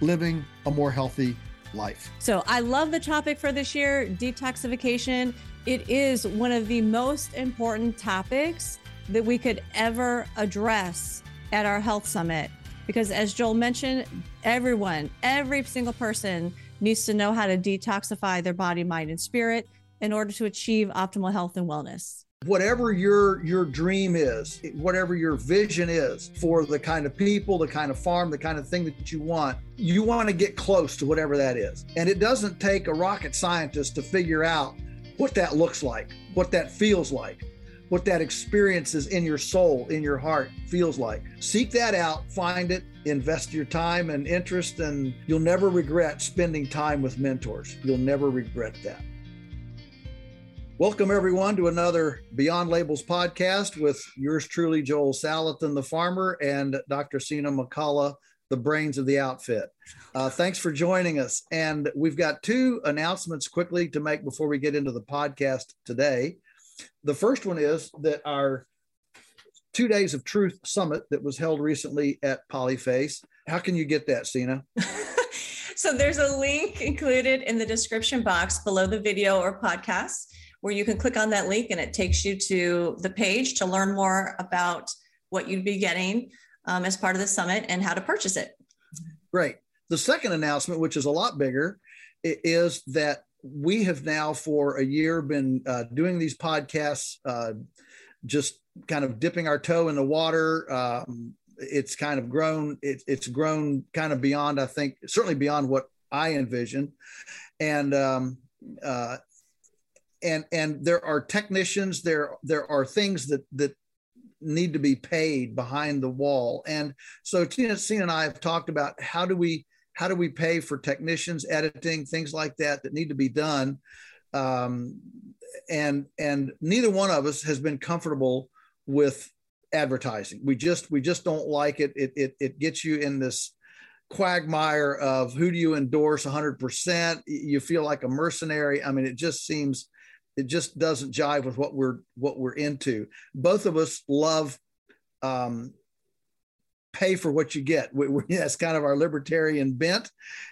living a more healthy life. So I love the topic for this year detoxification. It is one of the most important topics that we could ever address at our health summit. Because as Joel mentioned, everyone, every single person needs to know how to detoxify their body, mind, and spirit in order to achieve optimal health and wellness whatever your your dream is whatever your vision is for the kind of people the kind of farm the kind of thing that you want you want to get close to whatever that is. And it doesn't take a rocket scientist to figure out what that looks like what that feels like what that experience is in your soul in your heart feels like. Seek that out find it invest your time and interest and you'll never regret spending time with mentors. You'll never regret that Welcome, everyone, to another Beyond Labels podcast with yours truly, Joel Salatin, the farmer, and Dr. Sina McCullough, the brains of the outfit. Uh, thanks for joining us. And we've got two announcements quickly to make before we get into the podcast today. The first one is that our two days of truth summit that was held recently at Polyface. How can you get that, Sina? so there's a link included in the description box below the video or podcast where you can click on that link and it takes you to the page to learn more about what you'd be getting um, as part of the summit and how to purchase it. Great. The second announcement, which is a lot bigger, is that we have now for a year been uh, doing these podcasts, uh, just kind of dipping our toe in the water. Um, it's kind of grown. It, it's grown kind of beyond, I think, certainly beyond what I envisioned, and um, uh, and and there are technicians there there are things that that need to be paid behind the wall. And so tina Sina and i have talked about how do we how do we pay for technicians editing things like that that need to be done. Um, and and neither one of us has been comfortable with advertising. We just we just don't like it. It it, it gets you in this quagmire of who do you endorse 100% you feel like a mercenary. I mean it just seems it just doesn't jive with what we're what we're into. Both of us love um, pay for what you get. We, we, that's kind of our libertarian bent,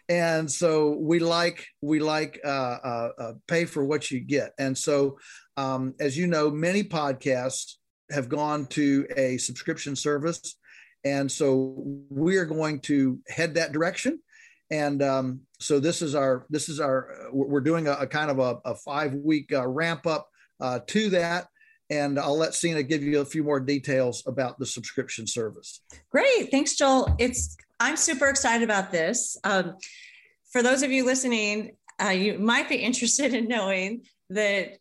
and so we like we like uh, uh, uh, pay for what you get. And so, um, as you know, many podcasts have gone to a subscription service, and so we are going to head that direction and um, so this is our this is our we're doing a, a kind of a, a five week uh, ramp up uh, to that and I'll let Sina give you a few more details about the subscription service. Great, thanks, Joel. It's I'm super excited about this. Um, for those of you listening, uh, you might be interested in knowing that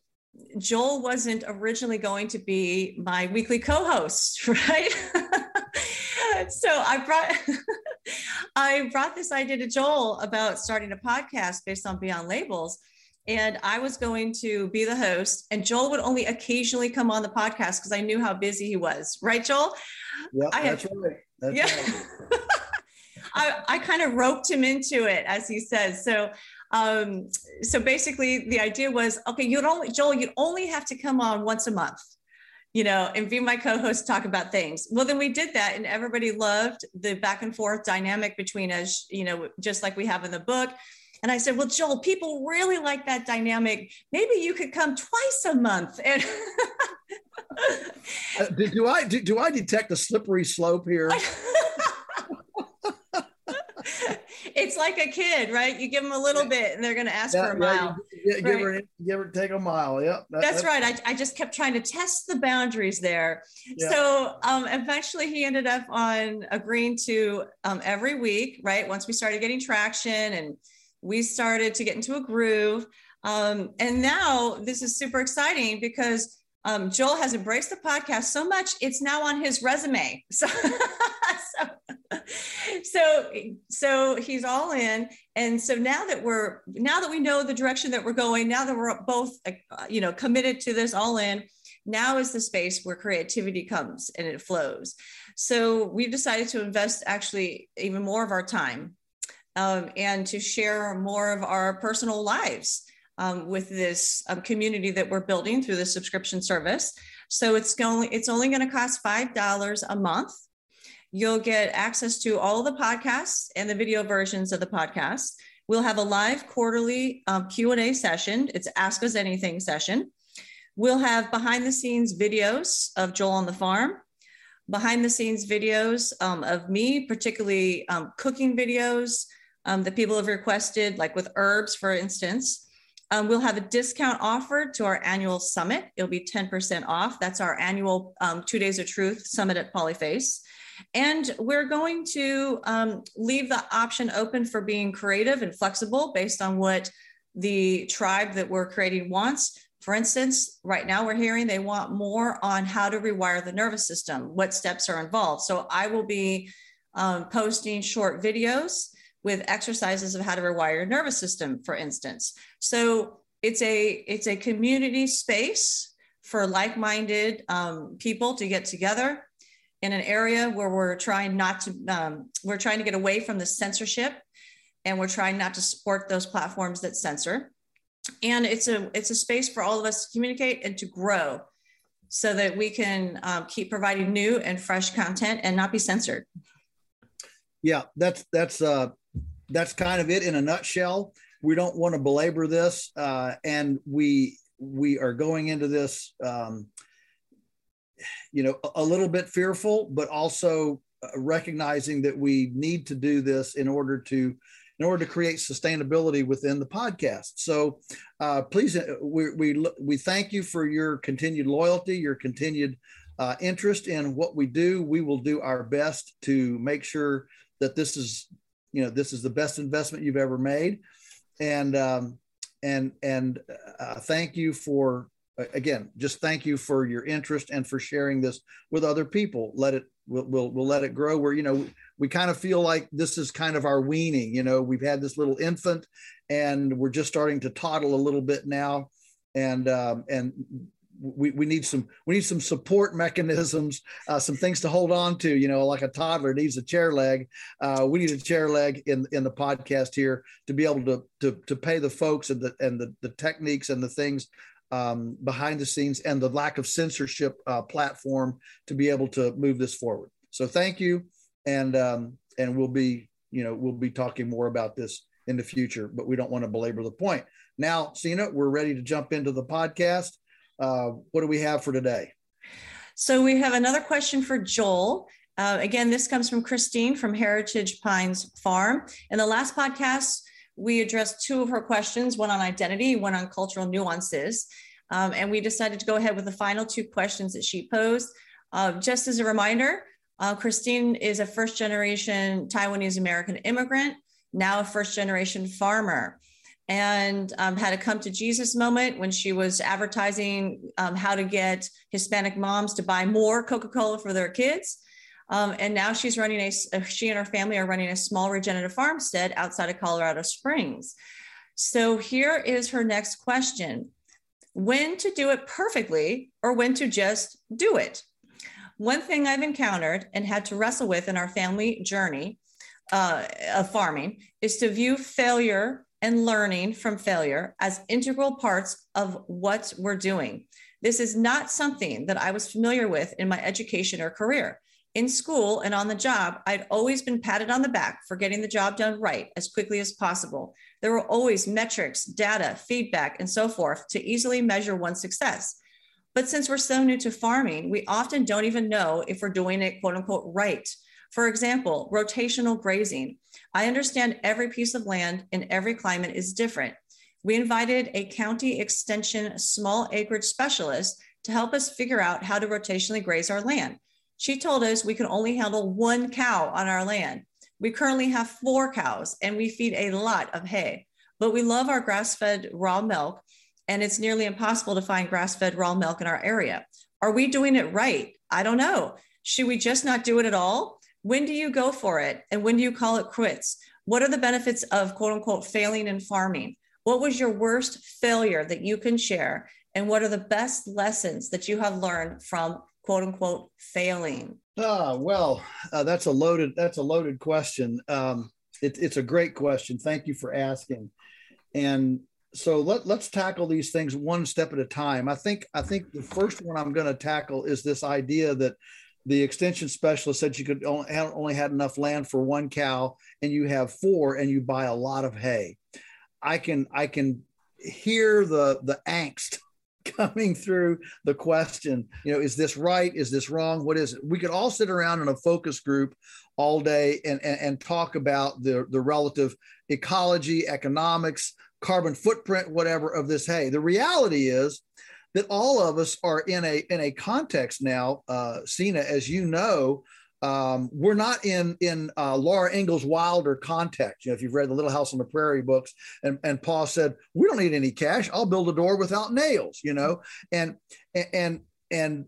Joel wasn't originally going to be my weekly co-host, right? so I brought I brought this idea to Joel about starting a podcast based on Beyond Labels. And I was going to be the host, and Joel would only occasionally come on the podcast because I knew how busy he was. Right, Joel? Yeah, that's right. That's yeah. Right. I, I kind of roped him into it, as he says. So, um, so basically, the idea was, okay, you'd only Joel, you'd only have to come on once a month, you know, and be my co-host, talk about things. Well, then we did that, and everybody loved the back and forth dynamic between us, you know, just like we have in the book. And I said, Well, Joel, people really like that dynamic. Maybe you could come twice a month. And uh, do, do, I do, do I detect a slippery slope here? it's like a kid, right? You give them a little bit and they're going to ask yeah, for a mile. Yeah, right? give, her, give her, take a mile. Yep. That, that's, that's, right. I, I just kept trying to test the boundaries there. Yeah. So um, eventually he ended up on agreeing to um, every week, right? Once we started getting traction and we started to get into a groove. Um, and now this is super exciting because um, Joel has embraced the podcast so much, it's now on his resume. So, so, so, he's all in. And so now that we're, now that we know the direction that we're going, now that we're both, uh, you know, committed to this all in, now is the space where creativity comes and it flows. So we've decided to invest actually even more of our time um, and to share more of our personal lives um, with this um, community that we're building through the subscription service. So it's going it's only going to cost five dollars a month. You'll get access to all the podcasts and the video versions of the podcast. We'll have a live quarterly um, Q and A session. It's Ask Us Anything session. We'll have behind the scenes videos of Joel on the farm, behind the scenes videos um, of me, particularly um, cooking videos um, that people have requested, like with herbs, for instance. Um, we'll have a discount offered to our annual summit. It'll be 10% off. That's our annual um, Two Days of Truth Summit at Polyface. And we're going to um, leave the option open for being creative and flexible based on what the tribe that we're creating wants. For instance, right now we're hearing they want more on how to rewire the nervous system, what steps are involved. So I will be um, posting short videos with exercises of how to rewire your nervous system, for instance. So it's a it's a community space for like-minded um, people to get together in an area where we're trying not to um, we're trying to get away from the censorship and we're trying not to support those platforms that censor and it's a it's a space for all of us to communicate and to grow so that we can um, keep providing new and fresh content and not be censored yeah that's that's uh that's kind of it in a nutshell. We don't want to belabor this, uh, and we we are going into this, um, you know, a, little bit fearful, but also uh, recognizing that we need to do this in order to in order to create sustainability within the podcast. So uh, please, uh, we, we, we thank you for your continued loyalty, your continued uh, interest in what we do. We will do our best to make sure that this is you know this is the best investment you've ever made and um, and and uh, thank you for again just thank you for your interest and for sharing this with other people. Let it we'll, we'll, we'll let it grow where you know we kind of feel like this is kind of our weaning you know we've had this little infant and we're just starting to toddle a little bit now. And um, and we, we need some we need some support mechanisms uh, some things to hold on to you know like a toddler needs a chair leg. Uh, we need a chair leg in in the podcast here to be able to to, to pay the folks and the and the, the techniques and the things um, behind the scenes and the lack of censorship uh, platform to be able to move this forward so thank you and um, and we'll be you know we'll be talking more about this in the future but we don't want to belabor the point now Sina we're ready to jump into the podcast uh, what do we have for today? So we have another question for Joel. Uh, again, this comes from Christine from Heritage Pines Farm. In the last podcast, we addressed two of her questions one on identity, one on cultural nuances. Um, and we decided to go ahead with the final two questions that she posed. Uh, just as a reminder, uh, Christine is a first generation Taiwanese American immigrant, now a first generation farmer and um, had a come to Jesus moment when she was advertising um, how to get Hispanic moms to buy more Coca Cola for their kids. Um, and now she's running a, uh, she and her family are running a small regenerative farmstead outside of Colorado Springs. So here is her next question when to do it perfectly or when to just do it. One thing I've encountered and had to wrestle with in our family journey uh, of farming is to view failure and learning from failure as integral parts of what we're doing. This is not something that I was familiar with in my education or career. In school and on the job, I'd always been patted on the back for getting the job done right as quickly as possible. There were always metrics, data, feedback, and so forth to easily measure one's success. But since we're so new to farming, we often don't even know if we're doing it quote unquote right. For example, rotational grazing. I understand every piece of land in every climate is different. We invited a county extension small acreage specialist to help us figure out how to rotationally graze our land. She told us we can only handle one cow on our land. We currently have four cows and we feed a lot of hay, but we love our grass fed raw milk, and it's nearly impossible to find grass fed raw milk in our area. Are we doing it right? I don't know. Should we just not do it at all? When do you go for it? And when do you call it quits? What are the benefits of quote unquote failing in farming? What was your worst failure that you can share? And what are the best lessons that you have learned from quote unquote failing? Ah, well, uh, that's a loaded that's a loaded question. Um, it, it's a great question. Thank you for asking. And so let, let's tackle these things one step at a time. I think I think the first one I'm going to tackle is this idea that the extension specialist said you could only, only had enough land for one cow and you have four and you buy a lot of hay. I can I can hear the the angst coming through the question you know is this right? Is this wrong? What is it? We could all sit around in a focus group all day and, and, and talk about the, the relative ecology economics carbon footprint whatever of this. Hay the reality is that all of us are in a in a context now uh Sina as you know um, we're not in in uh, Laura Ingalls Wilder context. You know, if you've read the Little House on the Prairie books, and and Paul said, "We don't need any cash. I'll build a door without nails." You know, and and and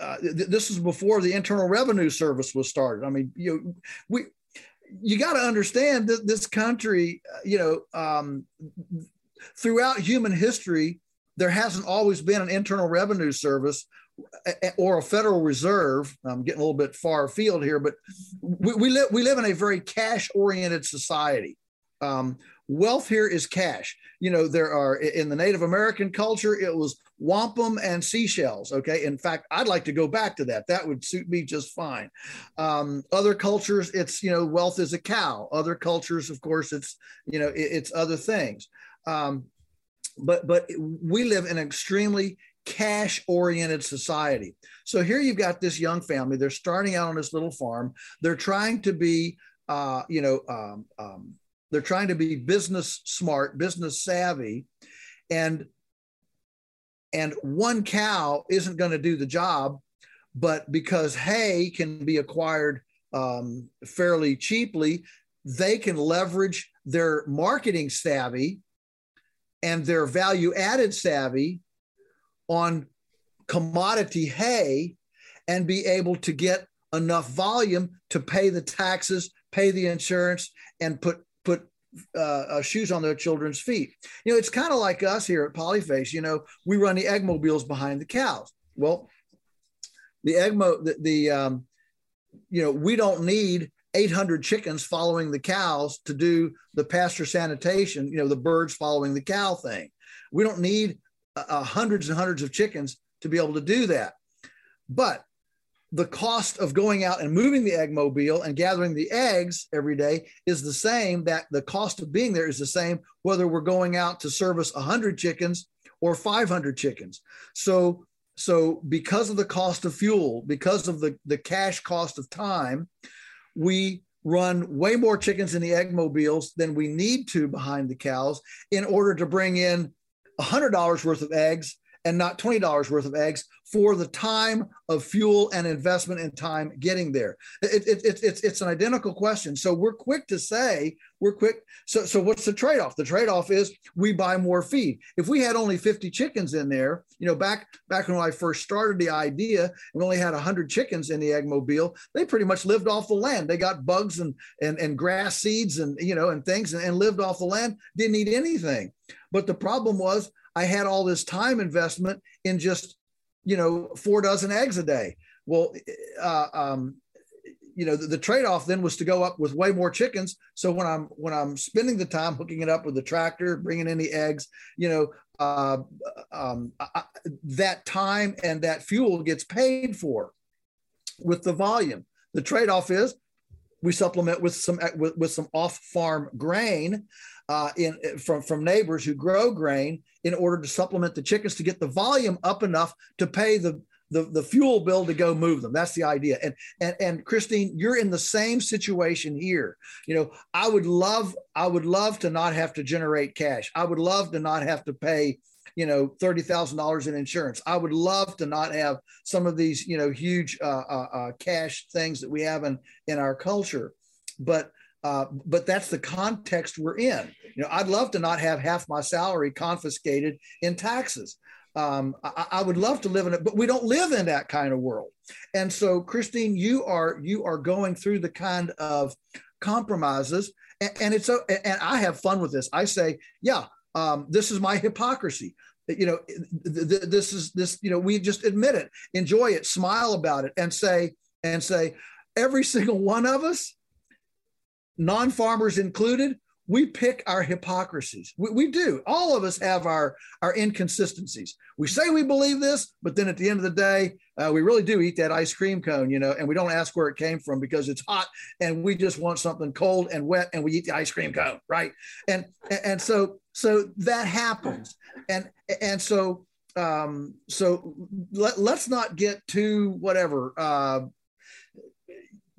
uh, th- this was before the Internal Revenue Service was started. I mean, you know, we you got to understand that this country, uh, you know, um, throughout human history, there hasn't always been an Internal Revenue Service or a Federal Reserve. I'm getting a little bit far afield here, but we, we live we live in a very cash oriented society. Um, wealth here is cash. You know, there are in the Native American culture, it was wampum and seashells. Okay. In fact, I'd like to go back to that. That would suit me just fine. Um, other cultures, it's, you know, wealth is a cow. Other cultures, of course, it's, you know, it, it's other things. Um, but, but we live in an extremely cash oriented society. So here you've got this young family. They're starting out on this little farm. They're trying to be, uh, you know, um, um, they're trying to be business smart, business savvy, and and one cow isn't going to do the job, but because hay can be acquired um, fairly cheaply, they can leverage their marketing savvy and their value added savvy on commodity hay and be able to get enough volume to pay the taxes, pay the insurance, and put put uh, uh, shoes on their children's feet. You know, it's kind of like us here at Polyface. You know, we run the egg mobiles behind the cows. Well, the egg mo the, the um, you know we don't need 800 chickens following the cows to do the pasture sanitation. You know, the birds following the cow thing. We don't need uh, hundreds and hundreds of chickens to be able to do that. But the cost of going out and moving the egg mobile and gathering the eggs every day is the same that the cost of being there is the same whether we're going out to service 100 chickens or 500 chickens so so because of the cost of fuel because of the the cash cost of time we run way more chickens in the egg mobiles than we need to behind the cows in order to bring in $100 worth of eggs and not $20 worth of eggs for the time of fuel and investment and time getting there. It, it, it, it's, it's an identical question. So we're quick to say, we're quick. So, so what's the trade off? The trade off is we buy more feed. If we had only 50 chickens in there, you know, back, back when I first started the idea, we only had 100 chickens in the egg mobile. they pretty much lived off the land. They got bugs and, and, and grass seeds and, you know, and things and, and lived off the land, didn't eat anything. But the problem was I had all this time investment in just, you know, four dozen eggs a day. Well, uh, um, you know, the, the trade-off then was to go up with way more chickens. So when I'm when I'm spending the time hooking it up with the tractor, bringing in the eggs, you know, uh, um, I, that time and that fuel gets paid for with the volume. The trade-off is we supplement with some with, with some off-farm grain uh, in from from neighbors who grow grain in order to supplement the chickens to get the volume up enough to pay the the, the fuel bill to go move them. That's the idea. And, and and Christine, you're in the same situation here. You know, I would love I would love to not have to generate cash. I would love to not have to pay you know thirty thousand dollars in insurance. I would love to not have some of these you know huge uh, uh, uh, cash things that we have in in our culture, but uh, but that's the context we're in. You know, I'd love to not have half my salary confiscated in taxes. Um, I, I, would love to live in it, but we don't live in that kind of world. And so, Christine, you are you are going through the kind of compromises, and, and it's so. And I have fun with this. I say, yeah, um, this is my hypocrisy you know this is this you know we just admit it enjoy it smile about it and say and say every single one of us non farmers included, we pick our hypocrisies. We, we, do. All of us have our, our inconsistencies. We say we believe this, but then at the end of the day, uh, we really do eat that ice cream cone, you know, and we don't ask where it came from because it's hot and we just want something cold and wet and we eat the ice cream cone, right? And and so so that happens. And and so um so let, let's not get too whatever uh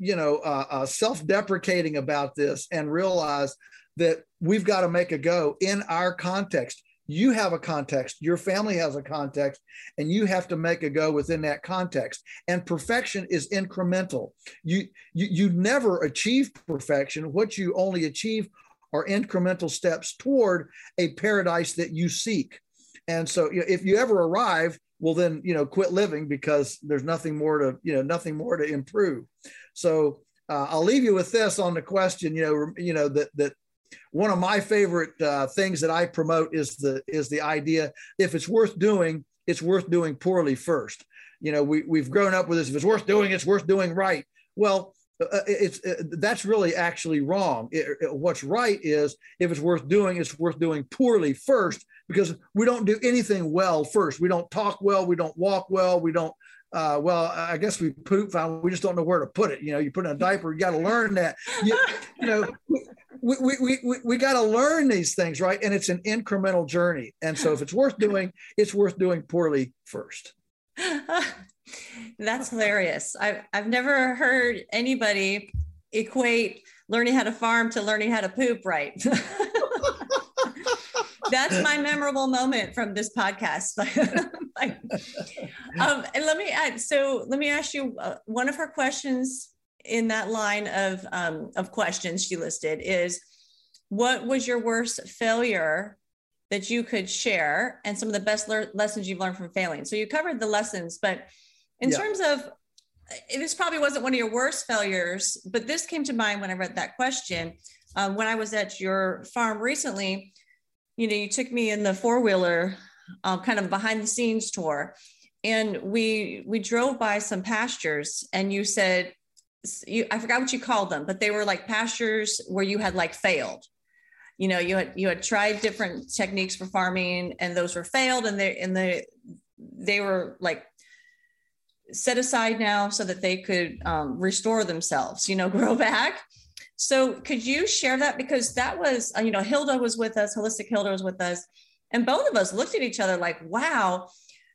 you know, uh, uh, self-deprecating about this and realize that we've got to make a go in our context. You have a context, your family has a context, and you have to make a go within that context. And perfection is incremental. You you, you never achieve perfection. What you only achieve are incremental steps toward a paradise that you seek. And so, you know, if you ever arrive, well, then you know, quit living because there's nothing more to you know, nothing more to improve. So uh, I'll leave you with this on the question. You know, you know that that one of my favorite uh, things that I promote is the is the idea if it's worth doing, it's worth doing poorly first. You know, we we've grown up with this. If it's worth doing, it's worth doing right. Well, uh, it's uh, that's really actually wrong. It, it, what's right is if it's worth doing, it's worth doing poorly first because we don't do anything well first. We don't talk well. We don't walk well. We don't uh, well, I guess we poop. We just don't know where to put it. You know, you put in a diaper, you got to learn that. You, you know, we, we, we, we got to learn these things, right? And it's an incremental journey. And so if it's worth doing, it's worth doing poorly first. That's hilarious. I've, I've never heard anybody equate learning how to farm to learning how to poop right. That's my memorable moment from this podcast. um, and let me add. So let me ask you. Uh, one of her questions in that line of um, of questions she listed is, what was your worst failure that you could share, and some of the best le- lessons you've learned from failing? So you covered the lessons, but in yeah. terms of this probably wasn't one of your worst failures, but this came to mind when I read that question. Um, when I was at your farm recently, you know, you took me in the four wheeler, uh, kind of behind the scenes tour, and we we drove by some pastures, and you said, you, I forgot what you called them, but they were like pastures where you had like failed. You know, you had you had tried different techniques for farming, and those were failed, and they and they they were like set aside now so that they could um, restore themselves. You know, grow back so could you share that? Because that was, uh, you know, Hilda was with us, Holistic Hilda was with us. And both of us looked at each other like, wow,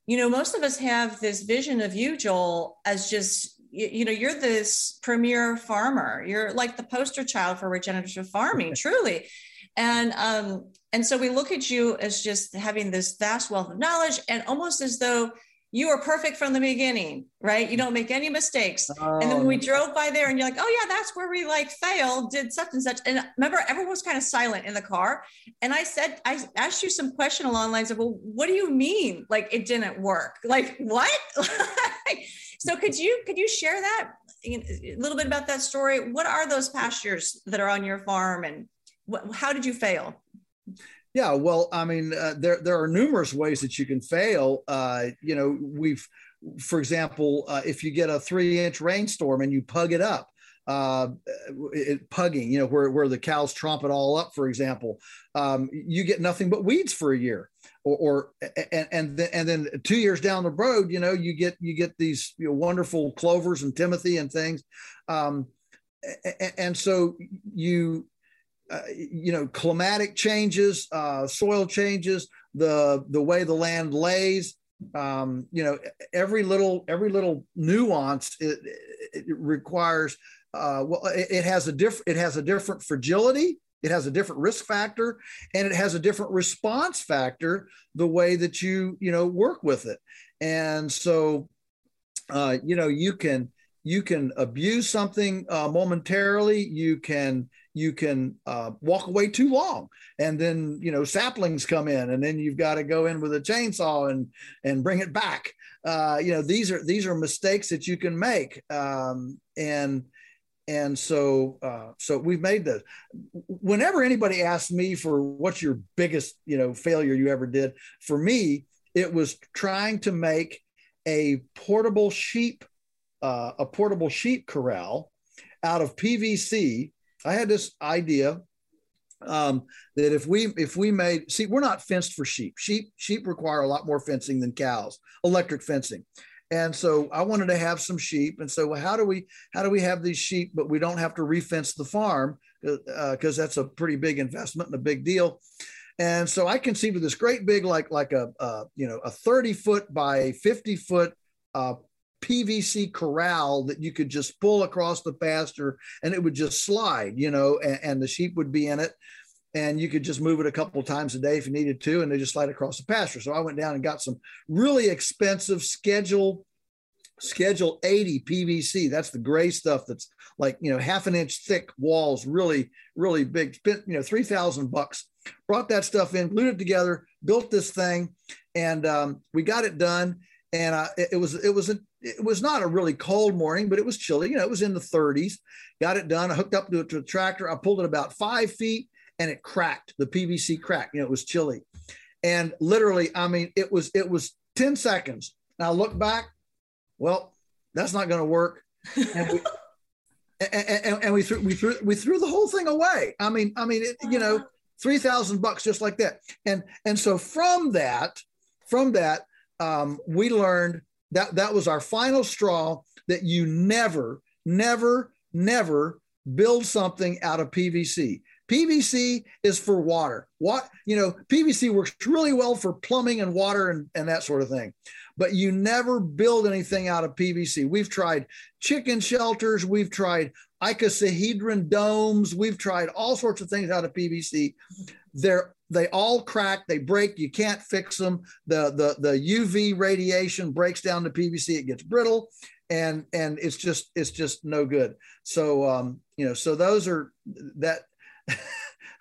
you know, most of us have this vision of you, Joel, as just, you, you know, you're this premier farmer. You're like the poster child for regenerative farming, truly. And um, And so we look at you as just having this vast wealth of knowledge and almost as though you are perfect from the beginning, right? You don't make any mistakes. Oh. And then when we oh. drove by there and you're like, oh yeah, that's where we like failed, did such and such. And remember, everyone was kind of silent in the car. And I said, I asked you some question along the lines of, well, what do you mean? Like it didn't work? Like what? so could you could you share that a little bit about that story? What are those pastures that are on your farm and what, how did you fail? Yeah, well, I mean, uh, there there are numerous ways that you can fail. Uh, you know, we've, for example, uh, if you get a three inch rainstorm and you pug it up, uh, it, pugging, you know, where where the cows tromp it all up, for example, um, you get nothing but weeds for a year. Or, or and and then, and then two years down the road, you know, you get you get these you know, wonderful clovers and timothy and things, um, and, and so you uh, you know, climatic changes, uh, soil changes, the the way the land lays. Um, you know, every little every little nuance it, it requires. Uh, well, it, it has a different it has a different fragility. It has a different risk factor, and it has a different response factor. The way that you you know work with it, and so uh, you know you can you can abuse something uh, momentarily. You can you can uh, walk away too long. And then you know saplings come in and then you've got to go in with a chainsaw and and bring it back. Uh, you know these are these are mistakes that you can make. Um, and and so uh, so we've made this whenever anybody asks me for what's your biggest you know failure you ever did for me it was trying to make a portable sheep uh, a portable sheep corral out of pvc I had this idea um, that if we if we made see we're not fenced for sheep. Sheep sheep require a lot more fencing than cows, electric fencing. And so I wanted to have some sheep. And so how do we how do we have these sheep, but we don't have to refence the farm because uh, that's a pretty big investment and a big deal. And so I conceived of this great big like like a uh, you know a 30 foot by 50 foot uh, PVC corral that you could just pull across the pasture and it would just slide, you know, and, and the sheep would be in it. And you could just move it a couple times a day if you needed to, and they just slide across the pasture. So I went down and got some really expensive schedule schedule 80 PVC. That's the gray stuff that's like, you know, half an inch thick walls, really, really big. Spent, you know, 3000 bucks. Brought that stuff in, glued it together, built this thing, and um, we got it done. And uh, it, was, it was a, it was not a really cold morning, but it was chilly. You know, it was in the 30s. Got it done. I hooked up to it to a tractor. I pulled it about five feet and it cracked. The PVC cracked. You know, it was chilly. And literally, I mean, it was it was 10 seconds. Now look back. Well, that's not going to work. And we, and, and, and, we threw we threw we threw the whole thing away. I mean, I mean, it, you know, three thousand bucks just like that. And and so from that, from that, um, we learned that that was our final straw that you never, never, never build something out of PVC. PVC is for water. What you know, PVC works really well for plumbing and water and, and that sort of thing. But you never build anything out of PVC. We've tried chicken shelters, we've tried icosahedron domes, we've tried all sorts of things out of PVC. They're they all crack, they break, you can't fix them. The, the, the UV radiation breaks down the PVC, it gets brittle and, and it's just, it's just no good. So, um, you know, so those are that,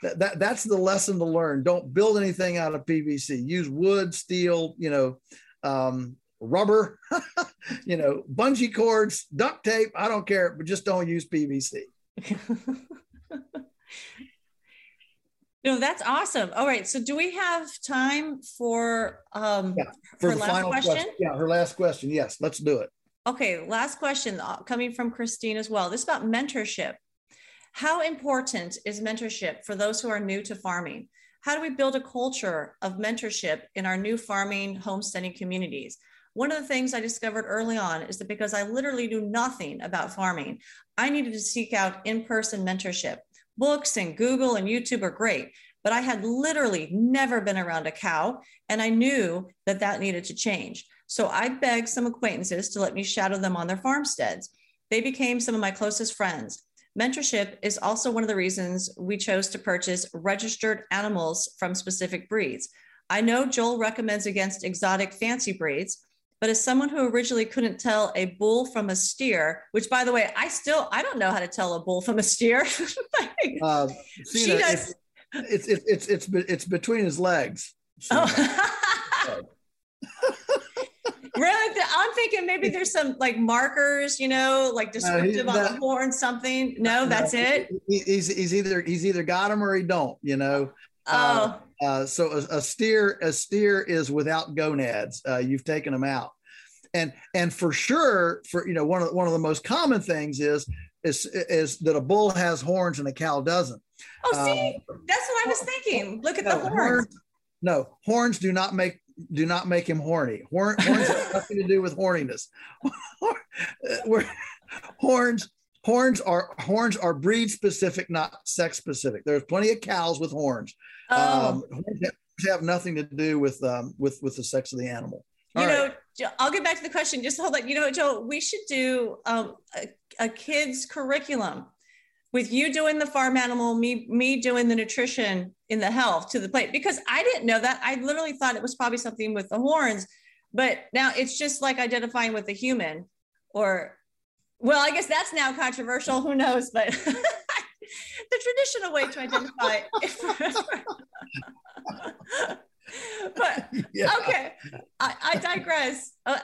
that, that, that's the lesson to learn. Don't build anything out of PVC, use wood, steel, you know, um, rubber, you know, bungee cords, duct tape. I don't care, but just don't use PVC. No, that's awesome. All right. So do we have time for um yeah, for her last question? question? Yeah, her last question. Yes, let's do it. Okay, last question uh, coming from Christine as well. This about mentorship. How important is mentorship for those who are new to farming? How do we build a culture of mentorship in our new farming homesteading communities? One of the things I discovered early on is that because I literally knew nothing about farming, I needed to seek out in person mentorship books and Google and YouTube are great, but I had literally never been around a cow and I knew that that needed to change. So I begged some acquaintances to let me shadow them on their farmsteads. They became some of my closest friends. Mentorship is also one of the reasons we chose to purchase registered animals from specific breeds. I know Joel recommends against exotic fancy breeds, but as someone who originally couldn't tell a bull from a steer, which by the way, I still I don't know how to tell a bull from a steer. uh, she does. It's, it's it's it's it's between his legs. Oh. really? I'm thinking maybe there's some like markers, you know, like descriptive no, on the horn, something. No, that's no, it. He's he's either he's either got him or he don't. You know. Uh, oh. Uh, uh, so a, a, steer a steer is without gonads. Uh, you've taken them out, and and for sure, for you know one of one of the most common things is is is that a bull has horns and a cow doesn't. Oh, see, uh, that's what I was thinking. Look at no, the horns. horns. No, horns do not make do not make him horny. Horn, horns have nothing to do with horniness. horns horns are horns are breed specific, not sex specific. There's plenty of cows with horns. Oh. Um, have nothing to do with um, with with the sex of the animal. All you right. know, I'll get back to the question. Just hold on. You know, Joe, we should do um, a, a kids curriculum with you doing the farm animal, me me doing the nutrition in the health to the plate because I didn't know that. I literally thought it was probably something with the horns, but now it's just like identifying with a human or well, I guess that's now controversial. Who knows? But the traditional way to identify. but yeah. okay, I, I digress. Uh,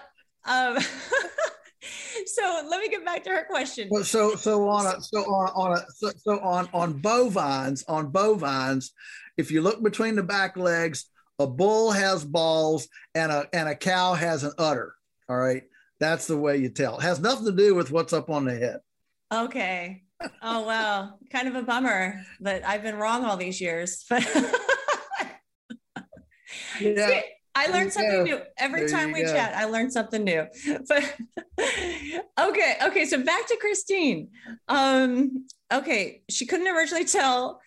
um, so let me get back to her question. Well, so so on a so on on a so, so on on bovines on bovines, if you look between the back legs, a bull has balls and a and a cow has an udder. All right, that's the way you tell. It has nothing to do with what's up on the head. Okay. Oh wow, kind of a bummer that I've been wrong all these years, but. yeah. I learned something new every there time we go. chat. I learned something new. But okay, okay. So back to Christine. Um, okay, she couldn't originally tell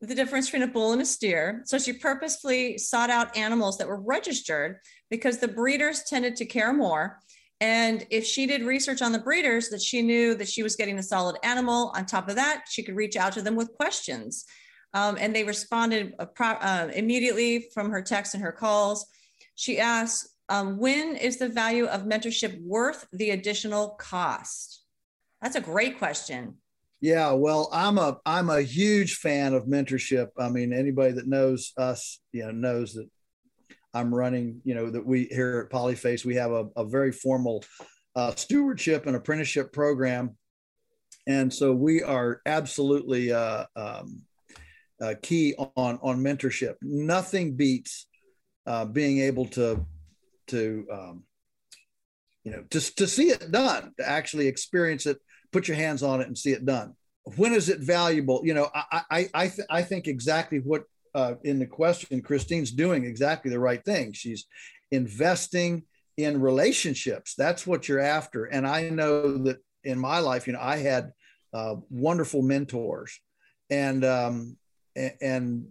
the difference between a bull and a steer, so she purposefully sought out animals that were registered because the breeders tended to care more. And if she did research on the breeders, that she knew that she was getting a solid animal. On top of that, she could reach out to them with questions. Um, and they responded uh, immediately from her texts and her calls. She asks, um, when is the value of mentorship worth the additional cost? That's a great question. Yeah, well, I'm a I'm a huge fan of mentorship. I mean, anybody that knows us, you know, knows that I'm running. You know, that we here at Polyface we have a, a very formal uh, stewardship and apprenticeship program, and so we are absolutely uh, um, uh, key on on mentorship. Nothing beats uh, being able to to um, you know just to see it done to actually experience it put your hands on it and see it done when is it valuable you know i i i, th- I think exactly what uh, in the question christine's doing exactly the right thing she's investing in relationships that's what you're after and i know that in my life you know i had uh, wonderful mentors and um, and, and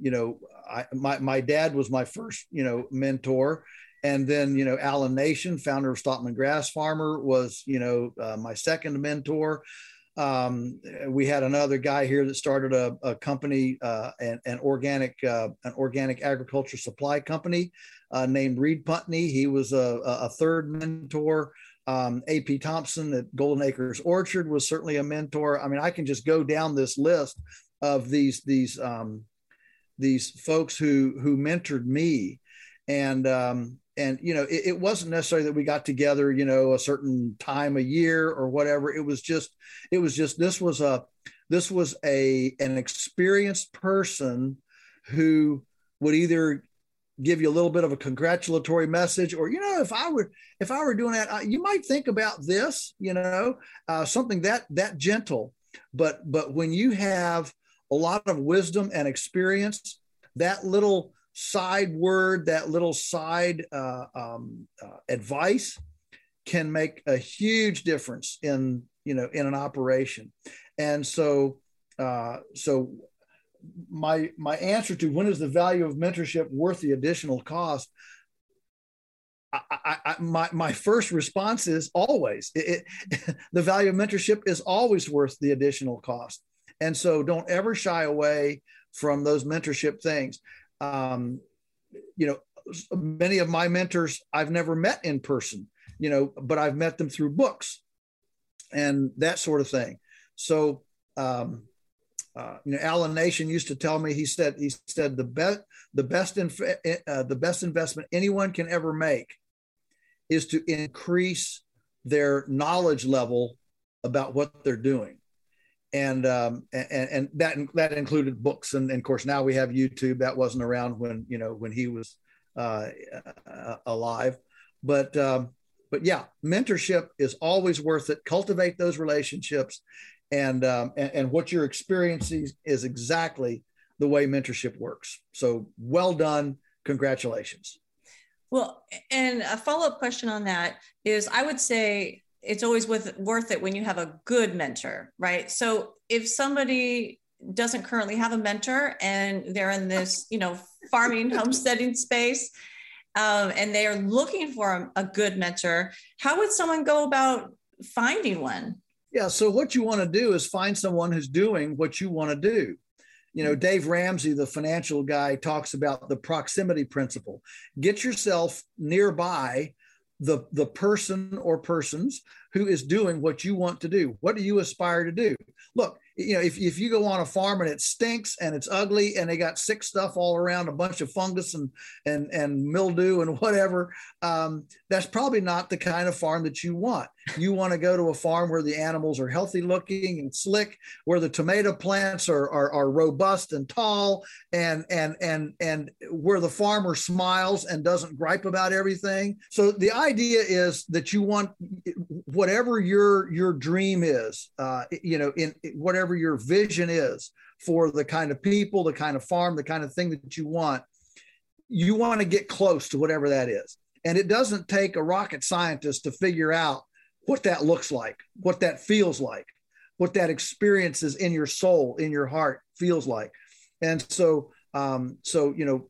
you know I, my, my dad was my first, you know, mentor. And then, you know, Alan Nation, founder of Stockman Grass Farmer, was, you know, uh, my second mentor. Um, we had another guy here that started a, a company, uh, an, an, organic, uh, an organic agriculture supply company uh, named Reed Putney. He was a, a third mentor. Um, AP Thompson at Golden Acres Orchard was certainly a mentor. I mean, I can just go down this list of these these um, these folks who who mentored me and um and you know it, it, wasn't necessarily that we got together you know a certain time a year or whatever it was just it was just this was a this was a an experienced person who would either give you a little bit of a congratulatory message or you know if i were if i were doing that you might think about this you know uh, something that that gentle but but when you have a lot of wisdom and experience. That little side word, that little side uh, um, uh, advice can make a huge difference in you know in an operation. And so uh, so my my answer to when is the value of mentorship worth the additional cost I, I, my, my first response is always it, it, the value of mentorship is always worth the additional cost. And so don't ever shy away from those mentorship things. Um, you know, many of my mentors I've never met in person, you know, but I've met them through books and that sort of thing. So, um, uh, you know, Alan Nation used to tell me. He said, he said the best, the best, inf- uh, the best investment anyone can ever make is to increase their knowledge level about what they're doing. And, um, and, and that, that included books. And, and, of course, now we have YouTube that wasn't around when, you know, when he was uh, alive. But, um, but yeah, mentorship is always worth it. Cultivate those relationships. And, um, and, and what you're experiencing is exactly the way mentorship works. So well done. Congratulations. Well, and a follow up question on that is I would say it's always with, worth it when you have a good mentor, right? So if somebody doesn't currently have a mentor and they're in this, you know, farming homesteading space, um, and they are looking for a, a good mentor, how would someone go about finding one? Yeah. So what you want to do is find someone who's doing what you want to do you know dave ramsey the financial guy talks about the proximity principle get yourself nearby the the person or persons who is doing what you want to do what do you aspire to do look you know, if, if you go on a farm and it stinks and it's ugly and they got sick stuff all around, a bunch of fungus and and and mildew and whatever, um, that's probably not the kind of farm that you want. You want to go to a farm where the animals are healthy looking and slick, where the tomato plants are, are, are robust and tall, and and and and where the farmer smiles and doesn't gripe about everything. So the idea is that you want whatever your your dream is, uh, you know, in whatever whatever your vision is for the kind of people, the kind of farm, the kind of thing that you want, you want to get close to whatever that is. And it doesn't take a rocket scientist to figure out what that looks like, what that feels like, what that experience is in your soul, in your heart feels like. And so, um, so you know,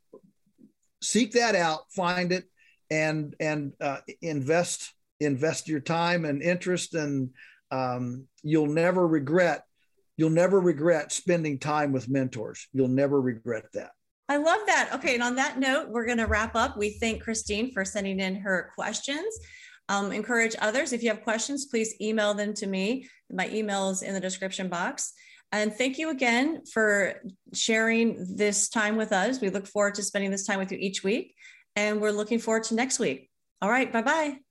seek that out, find it, and and uh, invest invest your time and interest, and um, you'll never regret You'll never regret spending time with mentors. You'll never regret that. I love that. Okay. And on that note, we're going to wrap up. We thank Christine for sending in her questions. Um, encourage others. If you have questions, please email them to me. My email is in the description box. And thank you again for sharing this time with us. We look forward to spending this time with you each week. And we're looking forward to next week. All right. Bye bye.